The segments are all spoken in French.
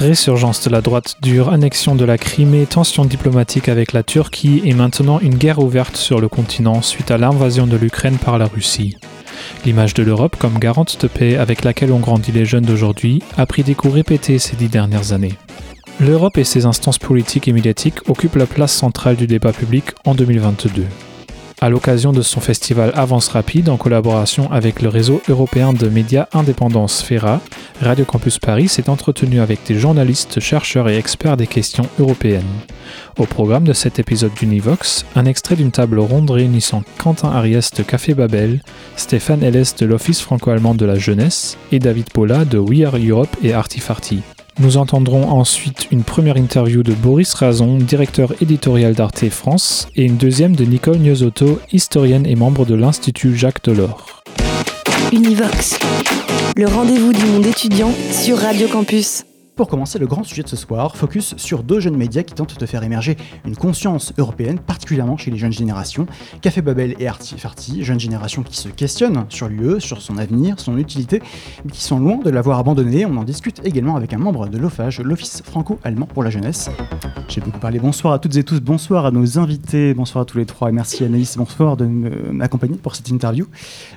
Résurgence de la droite dure, annexion de la Crimée, tensions diplomatiques avec la Turquie et maintenant une guerre ouverte sur le continent suite à l'invasion de l'Ukraine par la Russie. L'image de l'Europe comme garante de paix avec laquelle ont grandi les jeunes d'aujourd'hui a pris des coups répétés ces dix dernières années. L'Europe et ses instances politiques et médiatiques occupent la place centrale du débat public en 2022. À l'occasion de son festival Avance Rapide, en collaboration avec le réseau européen de médias indépendants Sfera, Radio Campus Paris s'est entretenu avec des journalistes, chercheurs et experts des questions européennes. Au programme de cet épisode d'Univox, un extrait d'une table ronde réunissant Quentin Ariès de Café Babel, Stéphane Helles de l'Office franco-allemand de la jeunesse et David Paula de We Are Europe et Artifarty. Nous entendrons ensuite une première interview de Boris Razon, directeur éditorial d'Arte France, et une deuxième de Nicole Niozotto, historienne et membre de l'Institut Jacques Delors. Univox, le rendez-vous du monde étudiant sur Radio Campus. Pour commencer, le grand sujet de ce soir, focus sur deux jeunes médias qui tentent de faire émerger une conscience européenne, particulièrement chez les jeunes générations. Café Babel et Artifarty, jeunes générations qui se questionnent sur l'UE, sur son avenir, son utilité, mais qui sont loin de l'avoir abandonné. On en discute également avec un membre de l'OFAGE, l'Office franco-allemand pour la jeunesse. J'ai beaucoup parlé. Bonsoir à toutes et tous, bonsoir à nos invités, bonsoir à tous les trois, et merci Anaïs, bonsoir de m'accompagner pour cette interview.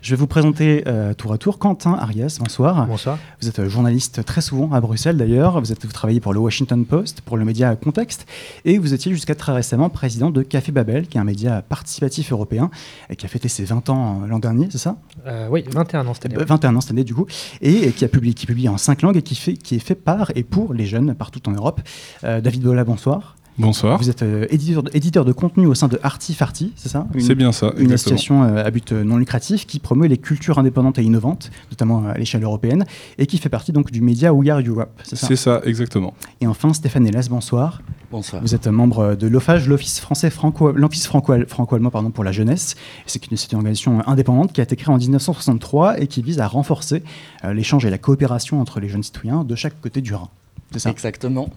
Je vais vous présenter euh, tour à tour Quentin Arias, bonsoir. Bonsoir. Vous êtes journaliste très souvent à Bruxelles d'ailleurs, vous, êtes, vous travaillez pour le Washington Post, pour le média Contexte, et vous étiez jusqu'à très récemment président de Café Babel, qui est un média participatif européen, et qui a fêté ses 20 ans euh, l'an dernier, c'est ça? Euh, oui, 21 ans cette année. Euh, 21 ans cette année du coup, et qui a publié, qui publie en 5 langues et qui, fait, qui est fait par et pour les jeunes partout en Europe. Euh, David Bola, bonsoir. Bonsoir. Vous êtes euh, éditeur, de, éditeur de contenu au sein de Artifarty, c'est ça Une- C'est bien ça. Une exactement. association euh, à but euh, non lucratif qui promeut les cultures indépendantes et innovantes, notamment à l'échelle européenne, et qui fait partie donc du média We Are Europe, c'est ça C'est ça, exactement. Et enfin, Stéphane Hélas, bonsoir. Bonsoir. Vous êtes membre de l'OFAGE, l'Office français franco, l'Office franco, franco-allemand pardon, pour la jeunesse. C'est une, une organisation indépendante qui a été créée en 1963 et qui vise à renforcer euh, l'échange et la coopération entre les jeunes citoyens de chaque côté du Rhin. C'est ça. Exactement.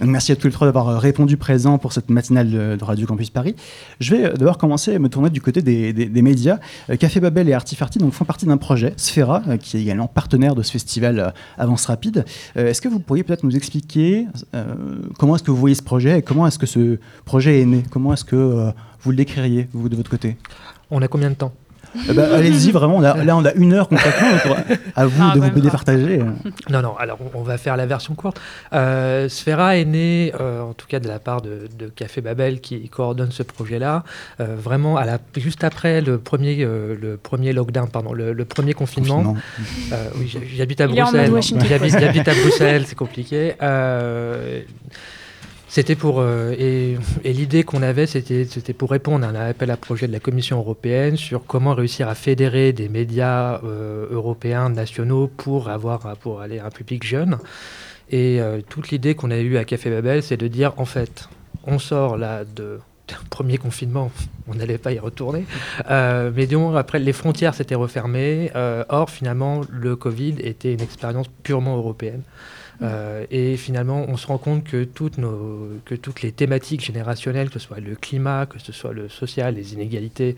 Donc, merci à tous les trois d'avoir euh, répondu présent pour cette matinale de, Radio Campus Paris. Je vais euh, d'abord commencer à me tourner du côté des, des- des médias. Euh, Café Babel et Artifarty donc, font partie d'un projet, Sfera, euh, qui est également partenaire de ce festival Avance Rapide. Est-ce que vous pourriez peut-être nous expliquer euh, comment est-ce que vous voyez ce projet et comment est-ce que ce projet est né? Comment est-ce que euh, vous le décririez, vous, de votre côté? On a combien de temps? Eh ben, Allez-y, vraiment, on a- là on a une heure concrètement, donc, à vous Ah, de vous départager. Non, non, alors on va faire la version courte. Euh, Sfera est né, euh, en tout cas de la part de, de Café Babel qui coordonne ce projet-là, euh, vraiment à la, juste après le premier, euh, le premier lockdown, pardon, le, le premier confinement. Confinement. Euh, oui, j'habite à Bruxelles. J'habite à Bruxelles, c'est compliqué. C'était pour euh, et, l'idée qu'on avait, c'était pour répondre à un appel à projet de la Commission européenne sur comment réussir à fédérer des médias euh, européens nationaux pour avoir pour aller à un public jeune. Et euh, toute l'idée qu'on a eue à Café Babel, c'est de dire en fait, on sort là de premier confinement, on n'allait pas y retourner. Euh, mais après, les frontières s'étaient refermées. Or, finalement, le Covid était une expérience purement européenne. Euh, et finalement, on se rend compte que toutes, nos, que toutes les thématiques générationnelles, que ce soit le climat, que ce soit le social, les inégalités,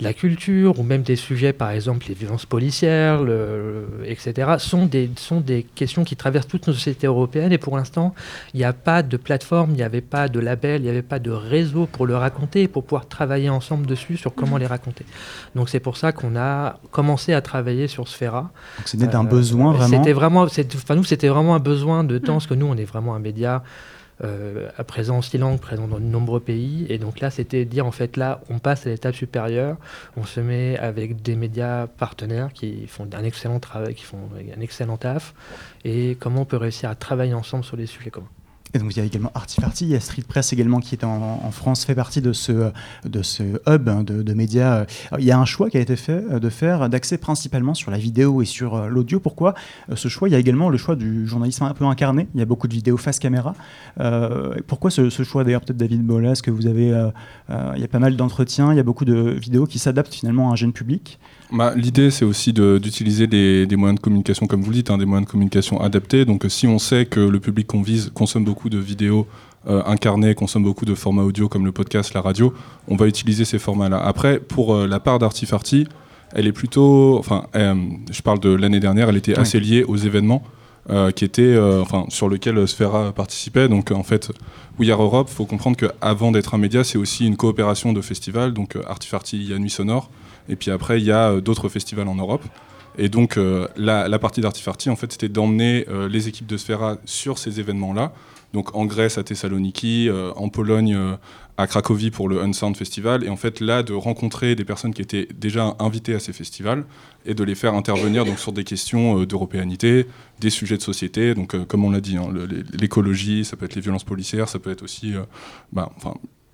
la culture, ou même des sujets, par exemple les violences policières, le- le- etc., sont des, sont des questions qui traversent toutes nos sociétés européennes. Et pour l'instant, il n'y a pas de plateforme, il n'y avait pas de label, il n'y avait pas de réseau pour le raconter et pour pouvoir travailler ensemble dessus sur comment les raconter. Donc c'est pour ça qu'on a commencé à travailler sur Sfera. Donc c'est né d'un Euh, besoin vraiment. C'était vraiment, enfin nous c'était vraiment un besoin de temps parce que nous on est vraiment un média euh, à présent en six langues, présent dans de nombreux pays, et donc là c'était dire en fait là on passe à l'étape supérieure, on se met avec des médias partenaires qui font un excellent travail, qui font un excellent taf, et comment on peut réussir à travailler ensemble sur des sujets communs. Et donc il y a également Artifarty, il y a Street Press également qui est en, France, fait partie de ce, de ce hub de, médias. il y a un choix qui a été fait euh, de faire d'accès principalement sur la vidéo et sur euh, l'audio. Pourquoi euh, ce choix? Il y a également le choix du journalisme un peu incarné. Il y a beaucoup de vidéos face caméra. pourquoi ce, choix? D'ailleurs peut-être David Bolas, que vous avez, il y a pas mal d'entretiens, il y a beaucoup de vidéos qui s'adaptent finalement à un jeune public. Bah, L'idée, c'est aussi d'utiliser des, des, moyens de communication, comme vous le dites, hein, des moyens de communication adaptés. Donc, si on sait que le public qu'on vise consomme beaucoup de vidéos euh, incarnées, consomme beaucoup de formats audio comme le podcast, la radio, on va utiliser ces formats-là. Après, pour euh, la part d'Artifarty, elle est plutôt. Enfin, euh, je parle de l'année dernière, elle était assez liée aux événements. qui étaient, enfin, sur lesquels Sphera participait. Donc en fait, We Are Europe, il faut comprendre qu'avant d'être un média, c'est aussi une coopération de festivals. Donc Artifarty, il y a Nuit Sonore, et puis après, il y a euh, d'autres festivals en Europe. Et donc, euh, la, partie d'Artifarty, en fait, c'était d'emmener euh, les équipes de Sphera sur ces événements-là. Donc, en Grèce, à Thessaloniki, en Pologne, à Cracovie pour le Unsound Festival. Et en fait, là, de rencontrer des personnes qui étaient déjà invitées à ces festivals et de les faire intervenir donc, sur des questions d'européanité, des sujets de société. Donc, comme on l'a dit, hein, l'écologie, ça peut être les violences policières, ça peut être aussi bah,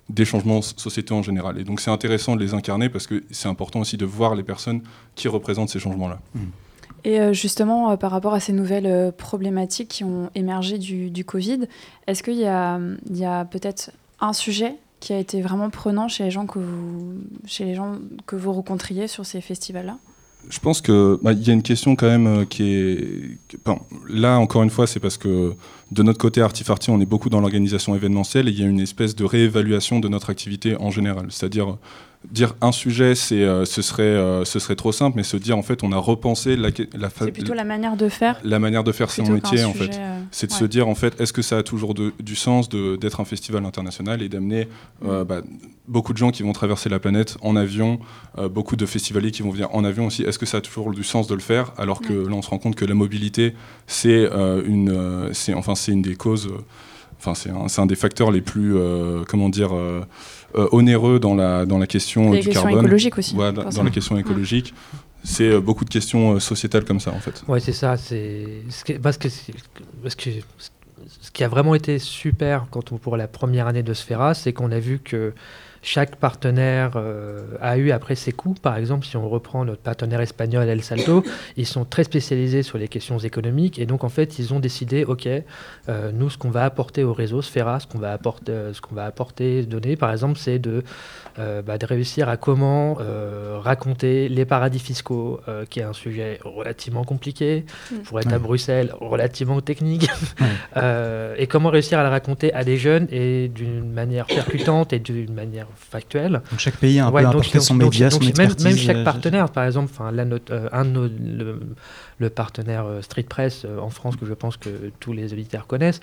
des changements sociétaux en général. Et donc c'est intéressant de les incarner parce que c'est important aussi de voir les personnes qui représentent ces changements-là. Mmh. Et euh, justement, euh, par rapport à ces nouvelles euh, problématiques qui ont émergé du, Covid, est-ce qu'il y a, a peut-être un sujet qui a été vraiment prenant chez les gens que vous, chez les gens que vous rencontriez sur ces festivals-là? Je pense qu'il bah, y a une question quand même qui est. là, encore une fois, c'est parce que de notre côté, Artifarty, on est beaucoup dans l'organisation événementielle et il y a une espèce de réévaluation de notre activité en général. C'est-à-dire, dire un sujet, c'est, euh, ce, serait, euh, ce serait trop simple, mais se dire, en fait, on a repensé la, la C'est plutôt la manière de faire. La manière de faire son métier, en fait. Euh, c'est de se dire, en fait, est-ce que ça a toujours du sens d'être un festival international et d'amener mm. bah, beaucoup de gens qui vont traverser la planète en avion, beaucoup de festivaliers qui vont venir en avion aussi. Est-ce que ça a toujours du sens de le faire Alors que là, on se rend compte que la mobilité, c'est une, c'est, enfin, c'est une des causes. Enfin, c'est un, un, des facteurs les plus, comment dire, euh, onéreux dans la, dans la question du carbone. écologique aussi. dans la question écologique. C'est euh, beaucoup de questions euh, sociétales comme ça, en fait. Oui, c'est ça. C'est parce que, parce que ce qui a vraiment été super quand on, pour la première année de Sphera, c'est qu'on a vu que chaque partenaire euh, a eu après ses coups. Par exemple, si on reprend notre partenaire espagnol El Salto, ils sont très spécialisés sur les questions économiques et donc en fait ils ont décidé, ok, euh, nous ce qu'on va apporter au réseau Sphera, ce qu'on va apporter, euh, ce qu'on va apporter, donner, par exemple, c'est de, bah, de réussir à comment raconter les paradis fiscaux, qui est un sujet relativement compliqué, mm. pour être à Bruxelles, relativement technique, et comment réussir à le raconter à des jeunes et d'une manière percutante et d'une manière factuel. Donc chaque pays a un peu apporté son média, son expertise. Même, chaque partenaire, par exemple, enfin euh, un le, partenaire euh, Street Press euh, en France que je pense que tous les auditeurs connaissent,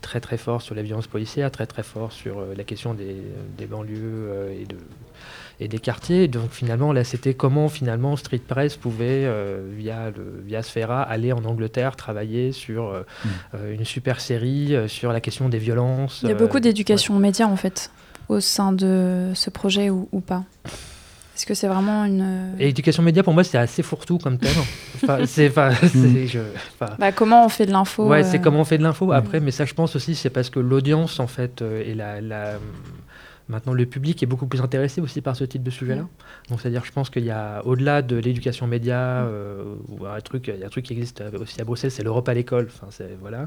très très fort sur la violence policière, très très fort sur la question des, des banlieues et de et des quartiers. Donc finalement, là, c'était comment finalement Street Press pouvait, via, le, via Sphera, aller en Angleterre travailler sur mm. une super série sur la question des violences. Il y a beaucoup d'éducation aux médias en fait au sein de ce projet ou, pas est-ce que c'est vraiment une... Et éducation média, pour moi, c'est assez fourre-tout comme thème. c'est, bah, comment on fait de l'info Ouais, c'est euh, comment on fait de l'info. Après, mais ça, je pense aussi, c'est parce que l'audience, en fait, euh, et la, la, maintenant le public est beaucoup plus intéressé aussi par ce type de sujet-là. Donc, c'est-à-dire, je pense qu'il y a, au-delà de l'éducation média, euh, ou un truc, il y a un truc qui existe aussi à Bruxelles, c'est l'Europe à l'école. Enfin, c'est, voilà.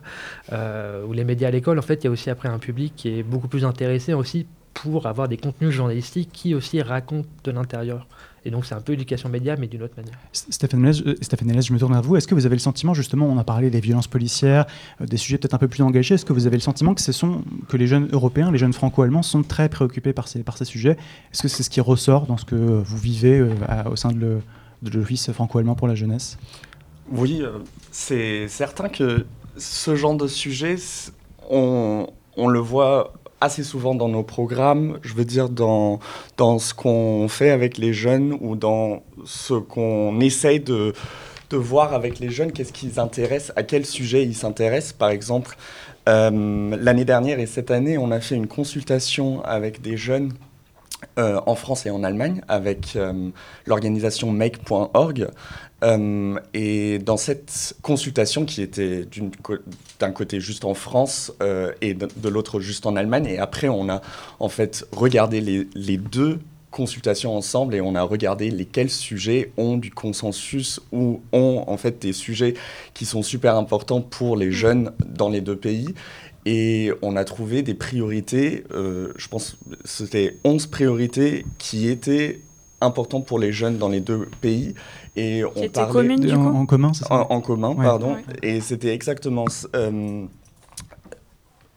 ou les médias à l'école, en fait, il y a aussi après un public qui est beaucoup plus intéressé aussi pour avoir des contenus journalistiques qui aussi racontent de l'intérieur. Et donc c'est un peu éducation média, mais d'une autre manière. Stéphane Hélène, euh, je me tourne à vous. Est-ce que vous avez le sentiment, justement, on a parlé des violences policières, euh, des sujets peut-être un peu plus engagés, est-ce que vous avez le sentiment que, ce sont, que les jeunes européens, les jeunes franco-allemands sont très préoccupés par ces, par ces sujets? Est-ce que c'est ce qui ressort dans ce que vous vivez euh, au sein de l'Office franco-allemand pour la jeunesse? Oui, c'est certain que ce genre de sujet, on, on le voit assez souvent dans nos programmes, je veux dire dans, ce qu'on fait avec les jeunes ou dans ce qu'on essaye de, de voir avec les jeunes, qu'est-ce qu'ils intéressent, à quel sujet ils s'intéressent. Par exemple, euh, l'année dernière et cette année, on a fait une consultation avec des jeunes en France et en Allemagne avec l'organisation make.org. et dans cette consultation qui était d'un côté juste en France et de, l'autre juste en Allemagne, et après on a en fait regardé les, les deux consultation ensemble et on a regardé lesquels sujets ont du consensus ou ont en fait des sujets qui sont super importants pour les jeunes dans les deux pays. Et on a trouvé des priorités, euh, je pense c'était 11 priorités qui étaient importantes pour les jeunes dans les deux pays. Et on parlait du en, en, commun, c'est ça en, commun, pardon. Et c'était exactement euh,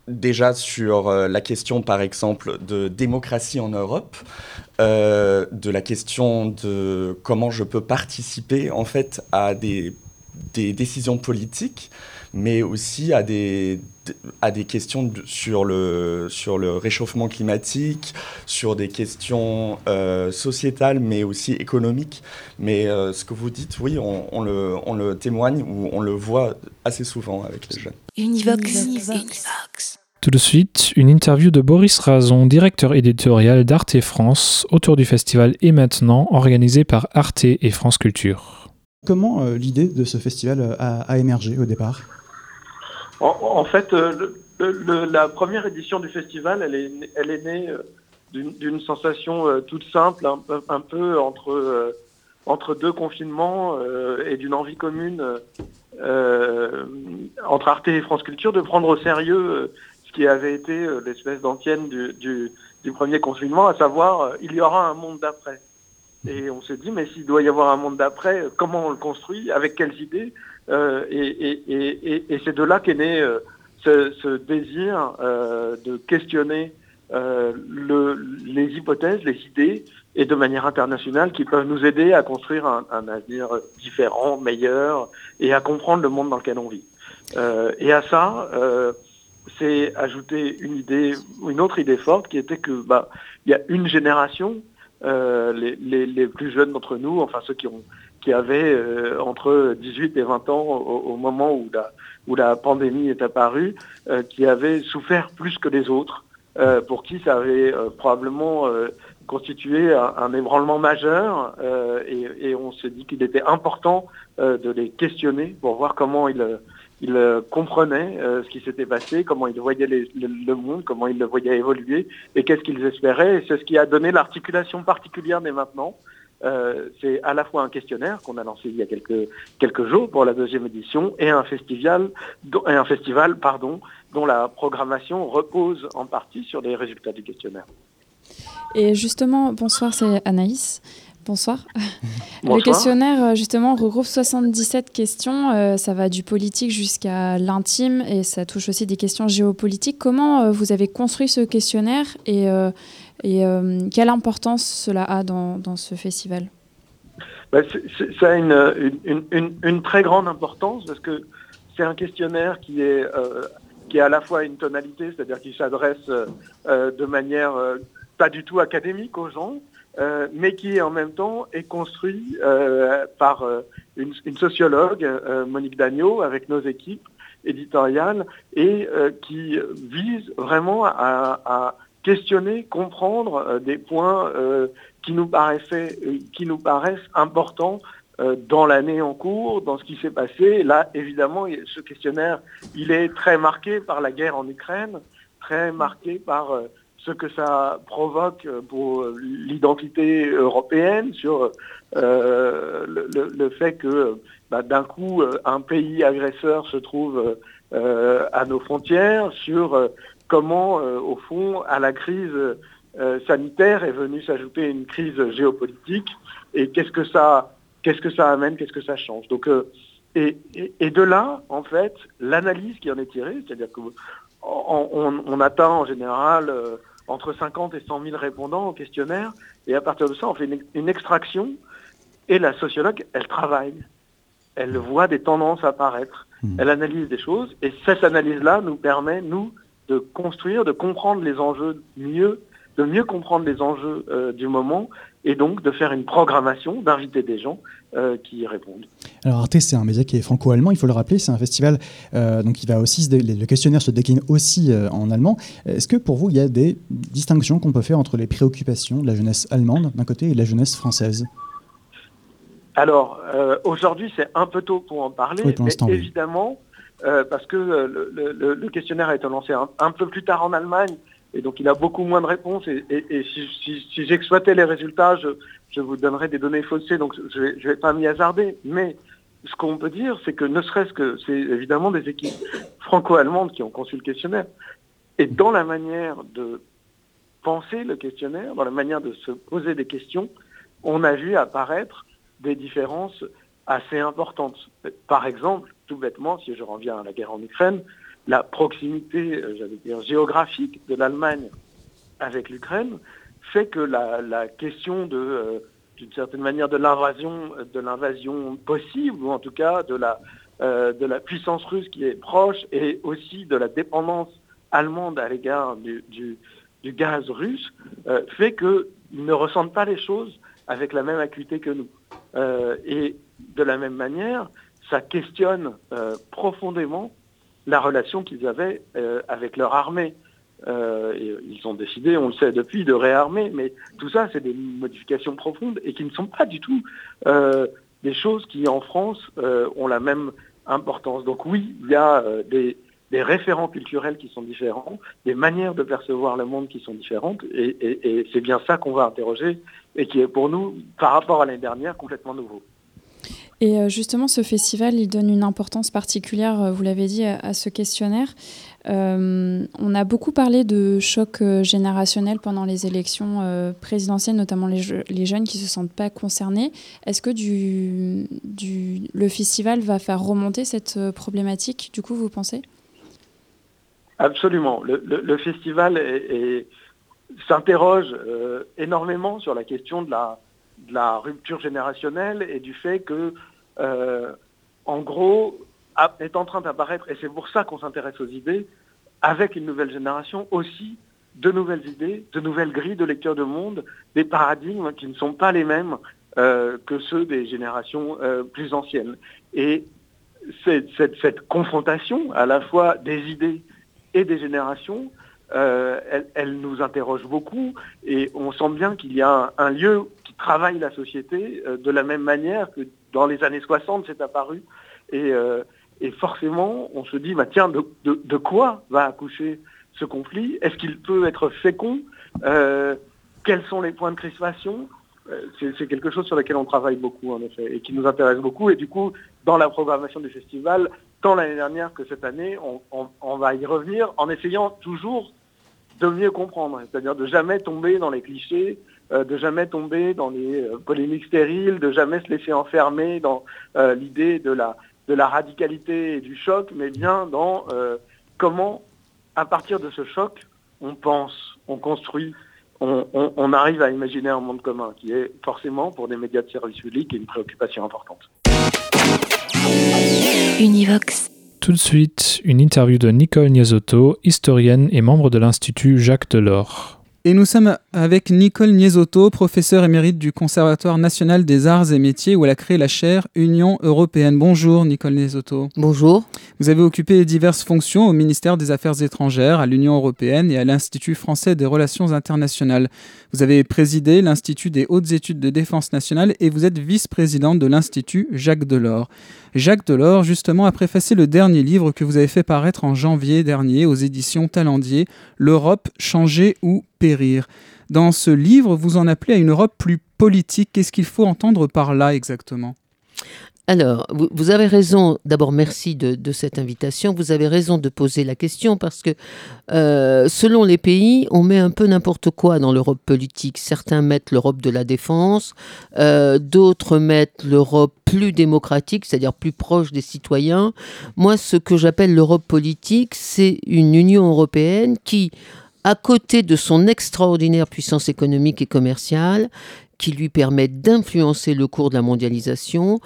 déjà sur euh, la question, par exemple, de démocratie en Europe, euh, de la question de comment je peux participer en fait à des, des décisions politiques, mais aussi à des, à des questions sur, le, sur le réchauffement climatique, sur des questions euh, sociétales, mais aussi économiques. Mais ce que vous dites, oui, on, on, le, on, le, témoigne ou on le voit assez souvent avec les jeunes. Univox. Univox. Tout de suite, une interview de Boris Razon, directeur éditorial d'Arte France, autour du festival Et maintenant, organisé par Arte et France Culture. Comment euh, l'idée de ce festival euh, a, émergé au départ? En, fait, euh, la première édition du festival, elle est, née d'une sensation toute simple, un, peu entre, deux confinements et d'une envie commune entre Arte et France Culture de prendre au sérieux qui avait été euh, l'espèce d'antienne du, premier confinement, à savoir euh, il y aura un monde d'après. Et on se dit, mais s'il doit y avoir un monde d'après, comment on le construit, avec quelles idées euh, Et, c'est de là qu'est né ce, désir de questionner les hypothèses, les idées, et de manière internationale, qui peuvent nous aider à construire un, avenir différent, meilleur, et à comprendre le monde dans lequel on vit. et à ça, c'est ajouter une idée, une autre idée forte qui était que bah il y a une génération, euh, les, plus jeunes d'entre nous, enfin ceux qui ont qui avaient euh, entre 18 et 20 ans au, moment où la, où la pandémie est apparue, euh, qui avaient souffert plus que les autres, euh, pour qui ça avait probablement constitué un, ébranlement majeur, et, on s'est dit qu'il était important de les questionner pour voir comment ils il comprenait euh, ce qui s'était passé, comment il voyait le, monde, comment il le voyait évoluer et qu'est-ce qu'ils espéraient. Et c'est ce qui a donné l'articulation particulière dès maintenant. Euh, c'est à la fois un questionnaire qu'on a lancé il y a quelques, quelques jours pour la deuxième édition et un festival, et un festival pardon, dont la programmation repose en partie sur les résultats du questionnaire. Et justement, bonsoir, c'est Anaïs. Bonsoir. Le questionnaire, euh, justement, regroupe 77 questions. Euh, ça va du politique jusqu'à l'intime et ça touche aussi des questions géopolitiques. Comment euh, vous avez construit ce questionnaire et, et quelle importance cela a dans, ce festival? Bah, Ça a une, une, très grande importance parce que c'est un questionnaire qui est, qui est à la fois une tonalité, c'est-à-dire qui s'adresse de manière pas du tout académique aux gens, euh, mais qui en même temps est construit euh, par euh, une, sociologue, Monique Dagneau, avec nos équipes éditoriales, et qui vise vraiment à questionner, comprendre des points qui, nous paraissaient, qui nous paraissent importants dans l'année en cours, dans ce qui s'est passé. Là, évidemment, ce questionnaire, il est très marqué par la guerre en Ukraine, très marqué par ce que ça provoque pour l'identité européenne, sur euh, le, fait que bah, d'un coup un pays agresseur se trouve euh, à nos frontières, sur euh, comment au fond à la crise sanitaire est venue s'ajouter une crise géopolitique et qu'est-ce que ça qu'est-ce que ça amène, qu'est-ce que ça change. Donc et, et, de là, en fait, l'analyse qui en est tirée, c'est-à-dire qu'on on, on, atteint en général entre 50 et 100 000 répondants au questionnaire, et à partir de ça, on fait une, extraction, et la sociologue, elle travaille, elle voit des tendances apparaître, mmh. elle analyse des choses, et cette analyse-là nous permet, nous, de construire, de comprendre les enjeux mieux de mieux comprendre les enjeux du moment et donc de faire une programmation, d'inviter des gens euh, qui y répondent. Alors Arte, c'est un média qui est franco-allemand, il faut le rappeler, c'est un festival, euh, donc il va aussi, le questionnaire se décline aussi euh, en allemand. Est-ce que pour vous, il y a des distinctions qu'on peut faire entre les préoccupations de la jeunesse allemande d'un côté et de la jeunesse française? Alors, aujourd'hui, c'est un peu tôt pour en parler, mais évidemment, parce que le, questionnaire a été lancé un peu plus tard en Allemagne, et donc il a beaucoup moins de réponses. Et, si, j'exploitais les résultats, je, vous donnerais des données faussées, donc je ne vais, pas m'y hasarder. Mais ce qu'on peut dire, c'est que ne serait-ce que c'est évidemment des équipes franco-allemandes qui ont conçu le questionnaire. Et dans la manière de penser le questionnaire, dans la manière de se poser des questions, on a vu apparaître des différences assez importantes. Par exemple, tout bêtement, si je reviens à la guerre en Ukraine, la proximité, euh, j'allais dire, géographique de l'Allemagne avec l'Ukraine fait que la, question de, euh, d'une certaine manière, de l'invasion, de l'invasion possible, ou en tout cas de la, euh, de la puissance russe qui est proche, et aussi de la dépendance allemande à l'égard du, gaz russe, fait qu'ils ne ressentent pas les choses avec la même acuité que nous. De la même manière, ça questionne profondément la relation qu'ils avaient euh, avec leur armée. Euh, ils ont décidé, on le sait depuis, de réarmer, mais tout ça, c'est des modifications profondes et qui ne sont pas du tout euh, des choses qui, en France, ont la même importance. Donc oui, il y a des, référents culturels qui sont différents, des manières de percevoir le monde qui sont différentes, et c'est bien ça qu'on va interroger, et qui est pour nous, par rapport à l'année dernière, complètement nouveau. Et euh, justement, ce festival, il donne une importance particulière, euh, vous l'avez dit, à, ce questionnaire. Euh, on a beaucoup parlé de choc générationnel pendant les élections présidentielles, notamment les, jeunes qui ne se sentent pas concernés. Est-ce que le festival va faire remonter cette problématique, du coup, vous pensez? Absolument. Le, festival s'interroge énormément sur la question de la, de la rupture générationnelle et du fait que en gros, est en train d'apparaître, et c'est pour ça qu'on s'intéresse aux idées, avec une nouvelle génération aussi de nouvelles idées, de nouvelles grilles de lecture de monde, des paradigmes qui ne sont pas les mêmes euh, que ceux des générations euh, plus anciennes. Et cette, confrontation à la fois des idées et des générations, elle, nous interroge beaucoup et on sent bien qu'il y a un, lieu qui travaille la société de la même manière que dans les années 60, c'est apparu. Euh, et, forcément, on se dit, bah, tiens, de, quoi va accoucher ce conflit? Est-ce qu'il peut être fécond euh, Quels sont les points de crispation? Euh, c'est quelque chose sur lequel on travaille beaucoup, en effet, et qui nous intéresse beaucoup. Et du coup, dans la programmation du festival, tant l'année dernière que cette année, on, va y revenir en essayant toujours de mieux comprendre, c'est-à-dire de jamais tomber dans les clichés, de jamais tomber dans les euh, polémiques stériles, de jamais se laisser enfermer dans euh, l'idée de la, de la radicalité et du choc, mais bien dans comment, à partir de ce choc, on pense, on construit, on, arrive à imaginer un monde commun, qui est forcément, pour des médias de service public, une préoccupation importante. Univox. Tout de suite, une interview de Nicole Niesotto, historienne et membre de l'Institut Jacques Delors. Et nous sommes avec Nicole Niesotto, professeure émérite du Conservatoire national des arts et métiers où elle a créé la chaire Union européenne. Bonjour Nicole Niesotto. Bonjour. Vous avez occupé diverses fonctions au ministère des Affaires étrangères, à l'Union européenne et à l'Institut français des relations internationales. Vous avez présidé l'Institut des hautes études de défense nationale et vous êtes vice-présidente de l'Institut Jacques Delors. Jacques Delors, justement, a préfacé le dernier livre que vous avez fait paraître en janvier dernier aux éditions Talendier, L'Europe, changer ou périr. Dans ce livre, vous en appelez à une Europe plus politique. Qu'est-ce qu'il faut entendre par là exactement? Alors, vous, avez raison. D'abord, merci de, cette invitation. Vous avez raison de poser la question parce que euh, selon les pays, on met un peu n'importe quoi dans l'Europe politique. Certains mettent l'Europe de la défense, euh, d'autres mettent l'Europe plus démocratique, c'est-à-dire plus proche des citoyens. Moi, ce que j'appelle l'Europe politique, c'est une Union européenne qui, à côté de son extraordinaire puissance économique et commerciale, qui lui permet d'influencer le cours de la mondialisation,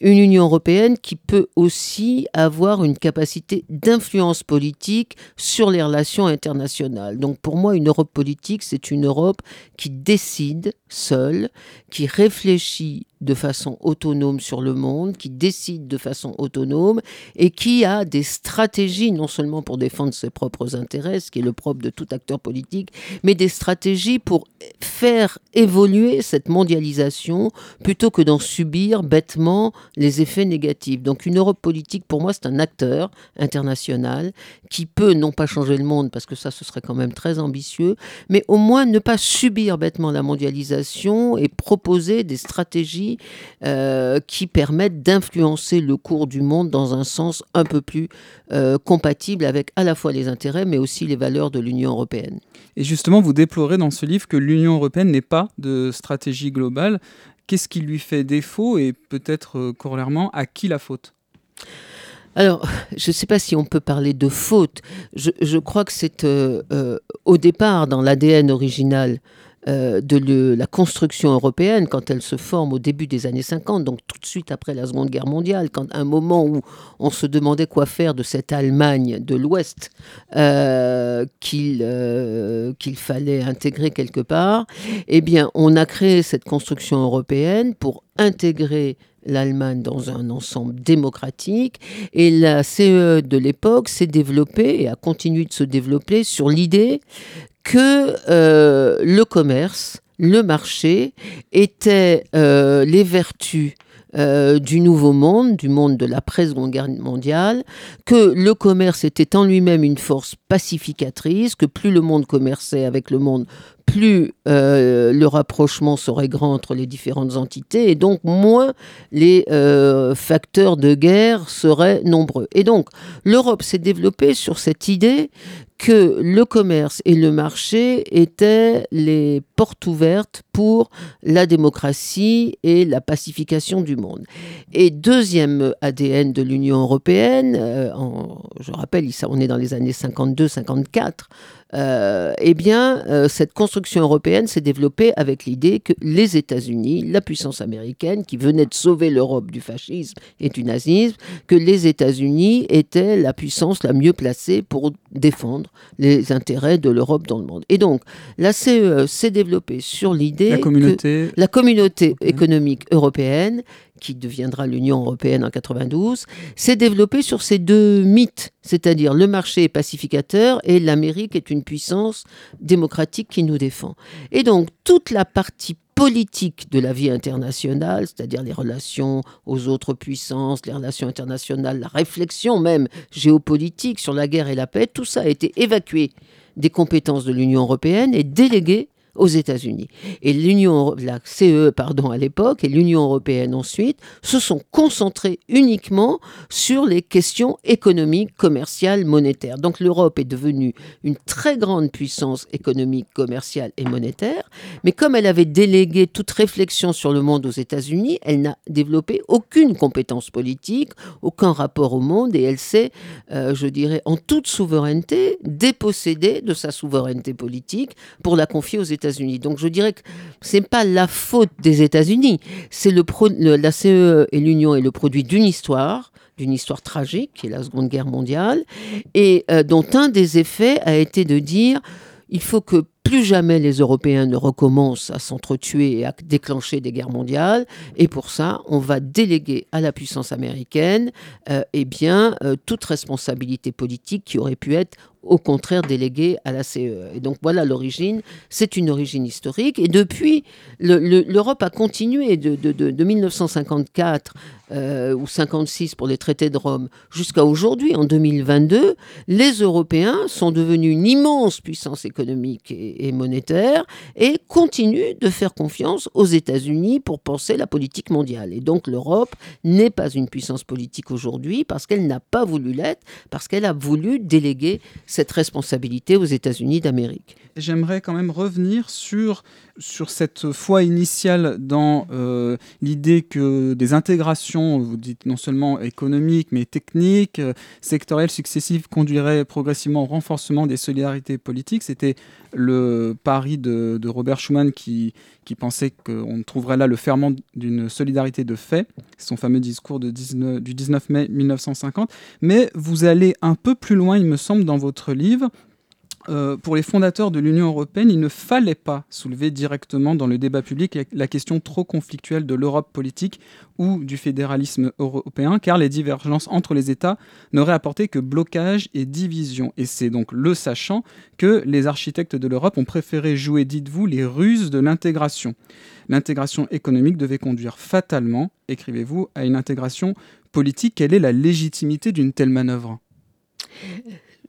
une Union européenne qui peut aussi avoir une capacité d'influence politique sur les relations internationales. Donc pour moi, une Europe politique, c'est une Europe qui décide seule, qui réfléchit de façon autonome sur le monde, qui décide de façon autonome et qui a des stratégies non seulement pour défendre ses propres intérêts, ce qui est le propre de tout acteur politique, mais des stratégies pour faire évoluer cette mondialisation plutôt que d'en subir bêtement les effets négatifs. Donc une Europe politique, pour moi, c'est un acteur international qui peut non pas changer le monde, parce que ça, ce serait quand même très ambitieux, mais au moins ne pas subir bêtement la mondialisation et proposer des stratégies euh, qui permettent d'influencer le cours du monde dans un sens un peu plus euh, compatible avec à la fois les intérêts, mais aussi les valeurs de l'Union européenne. Et justement, vous déplorez dans ce livre que l'Union européenne n'ait pas de stratégie globale. Qu'est-ce qui lui fait défaut et peut-être euh, corollairement à qui la faute? Alors, je ne sais pas si on peut parler de faute. Je, crois que c'est euh, euh, au départ, dans l'ADN original euh, de la construction européenne, quand elle se forme au début des années 50, donc tout de suite après la Seconde Guerre mondiale, quand un moment où on se demandait quoi faire de cette Allemagne de l'Ouest euh, euh, qu'il fallait intégrer quelque part, eh bien, on a créé cette construction européenne pour intégrer l'Allemagne dans un ensemble démocratique. Et la CE de l'époque s'est développée et a continué de se développer sur l'idée que euh, le commerce, le marché étaient euh, les vertus euh, du nouveau monde, du monde de l'après-seconde guerre mondiale, que le commerce était en lui-même une force pacificatrice, que plus le monde commerçait avec le monde, plus le rapprochement serait grand entre les différentes entités, et donc moins les facteurs de guerre seraient nombreux. Et donc l'Europe s'est développée sur cette idée que le commerce et le marché étaient les portes ouvertes pour la démocratie et la pacification du monde. Et deuxième ADN de l'Union européenne, euh, je rappelle, on est dans les années 52-54, euh, eh bien, euh, cette construction européenne s'est développée avec l'idée que les États-Unis, la puissance américaine, qui venait de sauver l'Europe du fascisme et du nazisme, que les États-Unis étaient la puissance la mieux placée pour défendre les intérêts de l'Europe dans le monde. Et donc, la CE s'est développée sur l'idée que la communauté économique européenne qui deviendra l'Union européenne en 92, s'est développée sur ces deux mythes, c'est-à-dire le marché est pacificateur et l'Amérique est une puissance démocratique qui nous défend. Et donc toute la partie politique de la vie internationale, c'est-à-dire les relations aux autres puissances, les relations internationales, la réflexion même géopolitique sur la guerre et la paix, tout ça a été évacué des compétences de l'Union européenne et délégué aux États-Unis. Et l'Union, la CE, pardon, à l'époque, et l'Union européenne ensuite, se sont concentrés uniquement sur les questions économiques, commerciales, monétaires. Donc l'Europe est devenue une très grande puissance économique, commerciale et monétaire, mais comme elle avait délégué toute réflexion sur le monde aux États-Unis, elle n'a développé aucune compétence politique, aucun rapport au monde, et elle s'est, euh, je dirais, en toute souveraineté, dépossédée de sa souveraineté politique pour la confier aux États-Unis. Donc je dirais que c'est pas la faute des États-Unis, c'est le, la CE et l'Union est le produit d'une histoire d'une histoire tragique, qui est la Seconde Guerre mondiale, et euh, dont un des effets a été de dire il faut que plus jamais les Européens ne recommencent à s'entretuer et à déclencher des guerres mondiales. Et pour ça, on va déléguer à la puissance américaine euh, eh bien, euh, toute responsabilité politique qui aurait pu être au contraire déléguée à la CE. Et donc voilà l'origine, c'est une origine historique. Et depuis, l'Europe a continué de 1954 euh, ou 56 pour les traités de Rome, jusqu'à aujourd'hui, en 2022, les Européens sont devenus une immense puissance économique et, monétaire et continuent de faire confiance aux États-Unis pour penser la politique mondiale. Et donc l'Europe n'est pas une puissance politique aujourd'hui parce qu'elle n'a pas voulu l'être, parce qu'elle a voulu déléguer cette responsabilité aux États-Unis d'Amérique. J'aimerais quand même revenir sur sur cette foi initiale dans euh, l'idée que des intégrations, vous dites non seulement économiques, mais techniques, euh, sectorielles successives, conduiraient progressivement au renforcement des solidarités politiques. C'était le pari de, Robert Schuman qui, qui pensait qu'on trouverait là le ferment d'une solidarité de fait, son fameux discours de 19, du 19 mai 1950. Mais vous allez un peu plus loin, il me semble, dans votre livre, euh, pour les fondateurs de l'Union européenne, il ne fallait pas soulever directement dans le débat public la question trop conflictuelle de l'Europe politique ou du fédéralisme européen, car les divergences entre les États n'auraient apporté que blocage et division. Et c'est donc le sachant que les architectes de l'Europe ont préféré jouer, dites-vous, les ruses de l'intégration. L'intégration économique devait conduire fatalement, écrivez-vous, à une intégration politique. Quelle est la légitimité d'une telle manœuvre?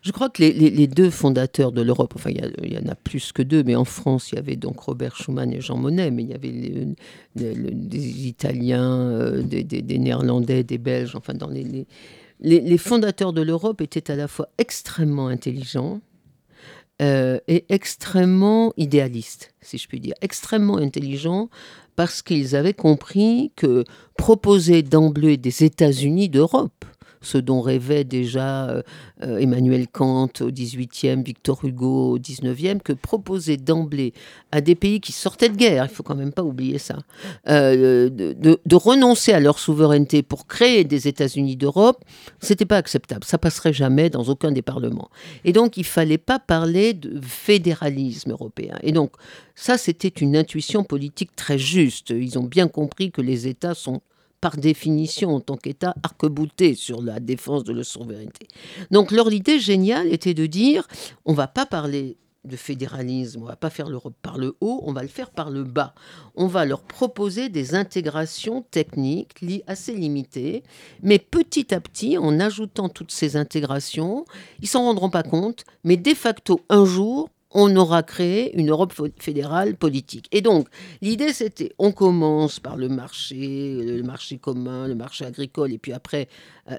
Je crois que les, deux fondateurs de l'Europe, enfin il y, en a plus que deux, mais en France il y avait donc Robert Schuman et Jean Monnet, mais il y avait des Italiens, euh, des, Néerlandais, des Belges, enfin dans les, les, fondateurs de l'Europe étaient à la fois extrêmement intelligents euh, et extrêmement idéalistes, si je puis dire, extrêmement intelligents parce qu'ils avaient compris que proposer d'emblée des États-Unis d'Europe, ce dont rêvait déjà euh, euh, Emmanuel Kant au XVIIIe, Victor Hugo au XIXe, que proposer d'emblée à des pays qui sortaient de guerre, il faut quand même pas oublier ça, euh, de, renoncer à leur souveraineté pour créer des États-Unis d'Europe, c'était pas acceptable. Ça passerait jamais dans aucun des parlements. Et donc il fallait pas parler de fédéralisme européen. Et donc ça, c'était une intuition politique très juste. Ils ont bien compris que les États sont par définition, en tant qu'État, arc sur la défense de leur souveraineté. Donc leur idée géniale était de dire, on va pas parler de fédéralisme, on va pas faire l'Europe par le haut, on va le faire par le bas. On va leur proposer des intégrations techniques assez limitées, mais petit à petit, en ajoutant toutes ces intégrations, ils s'en rendront pas compte, mais de facto, un jour, on aura créé une Europe fédérale politique. Et donc, l'idée, c'était, on commence par le marché, le marché commun, le marché agricole, et puis après,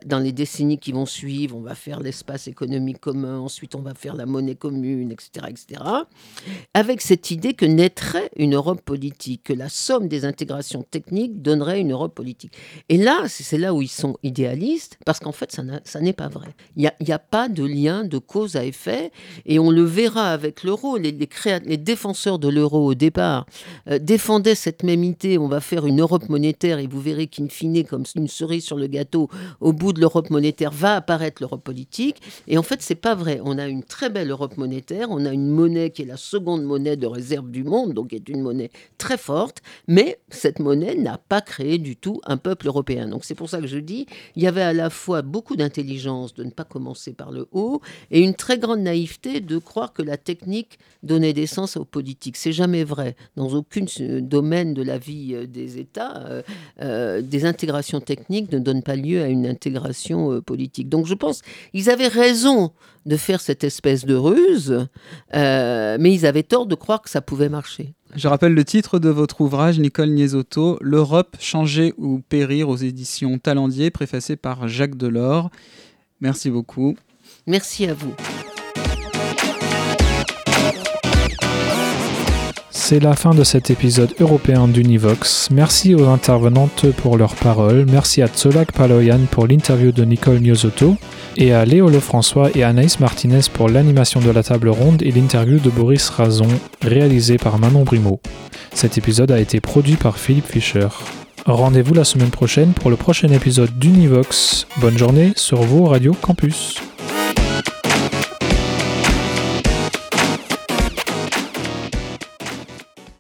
dans les décennies qui vont suivre, on va faire l'espace économique commun, ensuite on va faire la monnaie commune, etc., etc., avec cette idée que naîtrait une Europe politique, que la somme des intégrations techniques donnerait une Europe politique. Et là, c'est là où ils sont idéalistes, parce qu'en fait, ça n'est pas vrai. Il n'y a, pas de lien de cause à effet, et on le verra avec l'euro. Les, les, défenseurs de l'euro au départ euh, défendaient cette même idée, on va faire une Europe monétaire, et vous verrez qu'in fine, comme une cerise sur le gâteau, au bout de l'Europe monétaire va apparaître l'Europe politique. Et en fait, c'est pas vrai. On a une très belle Europe monétaire. On a une monnaie qui est la seconde monnaie de réserve du monde, donc est une monnaie très forte. Mais cette monnaie n'a pas créé du tout un peuple européen. Donc c'est pour ça que je dis, il y avait à la fois beaucoup d'intelligence de ne pas commencer par le haut et une très grande naïveté de croire que la technique donnait des sens aux politiques. C'est jamais vrai. Dans aucun domaine de la vie euh, des États, euh, euh, des intégrations techniques ne donnent pas lieu à une euh, politique. Donc je pense qu'ils avaient raison de faire cette espèce de ruse, euh, mais ils avaient tort de croire que ça pouvait marcher. Je rappelle le titre de votre ouvrage, Nicole Niesotto, L'Europe, changer ou périr aux éditions Talendier, préfacé par Jacques Delors. Merci beaucoup. Merci à vous. C'est la fin de cet épisode européen d'Univox. Merci aux intervenantes pour leurs paroles. Merci à Tsolak Paloyan pour l'interview de Nicole Niozotto et à Léo Lefrançois et Anaïs Martinez pour l'animation de la table ronde et l'interview de Boris Razon réalisée par Manon Brimaud. Cet épisode a été produit par Philippe Fischer. Rendez-vous la semaine prochaine pour le prochain épisode d'Univox. Bonne journée sur vos Radio Campus.